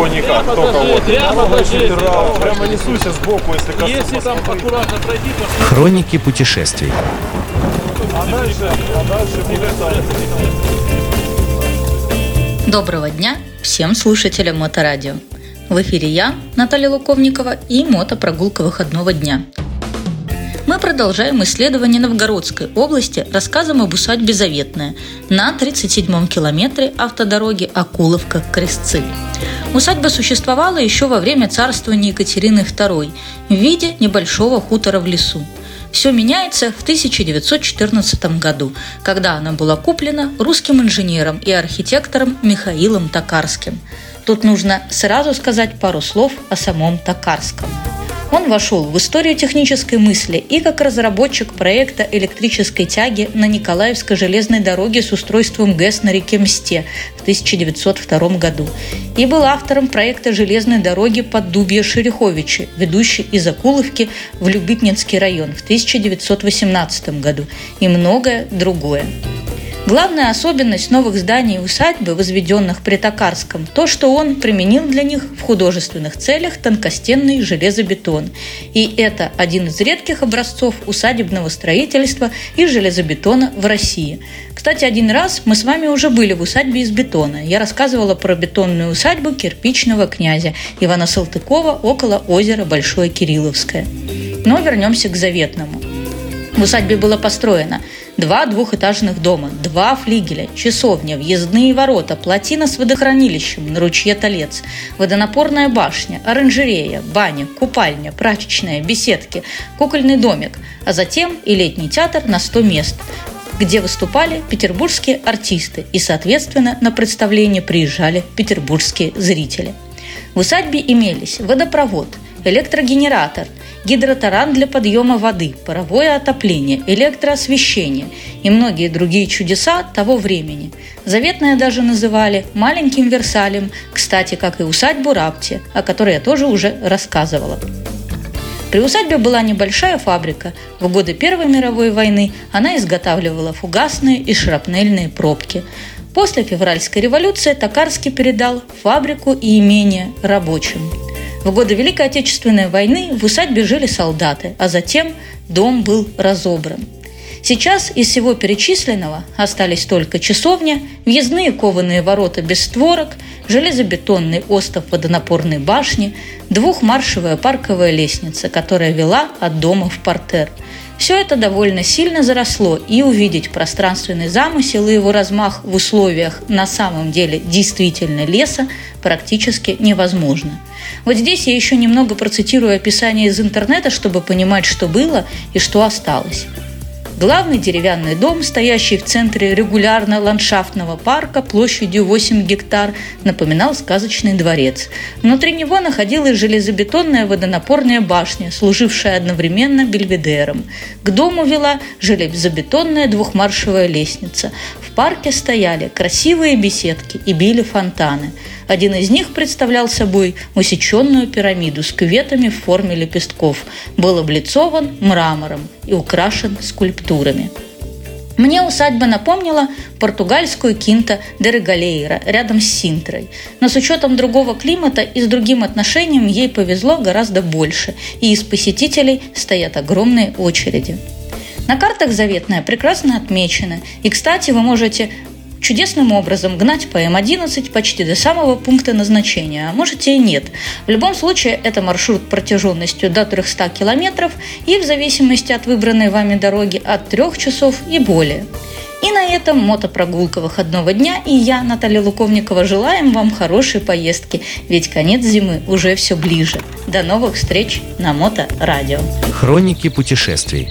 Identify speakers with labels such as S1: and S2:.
S1: его никак, только вот. Прямо, прямо несуся сбоку, если коснусь.
S2: Если там аккуратно пройти, то
S3: Хроники путешествий.
S1: А дальше, а дальше.
S4: Доброго дня всем слушателям Моторадио. В эфире я, Наталья Луковникова и мотопрогулка выходного дня. Мы продолжаем исследование Новгородской области рассказом об усадьбе Заветная на 37-м километре автодороги Акуловка-Крестцы. Усадьба существовала еще во время царствования Екатерины II в виде небольшого хутора в лесу. Все меняется в 1914 году, когда она была куплена русским инженером и архитектором Михаилом Токарским. Тут нужно сразу сказать пару слов о самом Токарском. Он вошел в историю технической мысли и как разработчик проекта электрической тяги на Николаевской железной дороге с устройством ГЭС на реке Мсте в 1902 году и был автором проекта железной дороги под Дубья-Шереховичи, ведущей из Акуловки в Любитнинский район в 1918 году и многое другое. Главная особенность новых зданий и усадьбы, возведенных при Токарском, то, что он применил для них в художественных целях тонкостенный железобетон. И это один из редких образцов усадебного строительства и железобетона в России. Кстати, один раз мы с вами уже были в усадьбе из бетона. Я рассказывала про бетонную усадьбу кирпичного князя Ивана Салтыкова около озера Большое Кирилловское. Но вернемся к заветному. В усадьбе было построено два двухэтажных дома, два флигеля, часовня, въездные ворота, плотина с водохранилищем на ручье Толец, водонапорная башня, оранжерея, баня, купальня, прачечная, беседки, кукольный домик, а затем и летний театр на 100 мест, где выступали петербургские артисты и, соответственно, на представление приезжали петербургские зрители. В усадьбе имелись водопровод, электрогенератор – гидротаран для подъема воды, паровое отопление, электроосвещение и многие другие чудеса того времени. Заветное даже называли маленьким Версалем, кстати, как и усадьбу Рапти, о которой я тоже уже рассказывала. При усадьбе была небольшая фабрика. В годы Первой мировой войны она изготавливала фугасные и шрапнельные пробки. После февральской революции Токарский передал фабрику и имение рабочим. В годы Великой Отечественной войны в усадьбе жили солдаты, а затем дом был разобран. Сейчас из всего перечисленного остались только часовня, въездные кованые ворота без створок, железобетонный остов водонапорной башни, двухмаршевая парковая лестница, которая вела от дома в портер – все это довольно сильно заросло, и увидеть пространственный замысел и его размах в условиях на самом деле действительно леса практически невозможно. Вот здесь я еще немного процитирую описание из интернета, чтобы понимать, что было и что осталось. Главный деревянный дом, стоящий в центре регулярно-ландшафтного парка площадью 8 гектар, напоминал сказочный дворец. Внутри него находилась железобетонная водонапорная башня, служившая одновременно бельведером. К дому вела железобетонная двухмаршевая лестница. В парке стояли красивые беседки и били фонтаны – один из них представлял собой усеченную пирамиду с кюветами в форме лепестков, был облицован мрамором и украшен скульптурами. Мне усадьба напомнила португальскую кинта де Регалейра рядом с Синтрой. Но с учетом другого климата и с другим отношением ей повезло гораздо больше, и из посетителей стоят огромные очереди. На картах заветная прекрасно отмечена. И, кстати, вы можете чудесным образом гнать по М11 почти до самого пункта назначения, а можете и нет. В любом случае, это маршрут протяженностью до 300 километров и в зависимости от выбранной вами дороги от 3 часов и более. И на этом мотопрогулка выходного дня и я, Наталья Луковникова, желаем вам хорошей поездки, ведь конец зимы уже все ближе. До новых встреч на Моторадио.
S3: Хроники путешествий.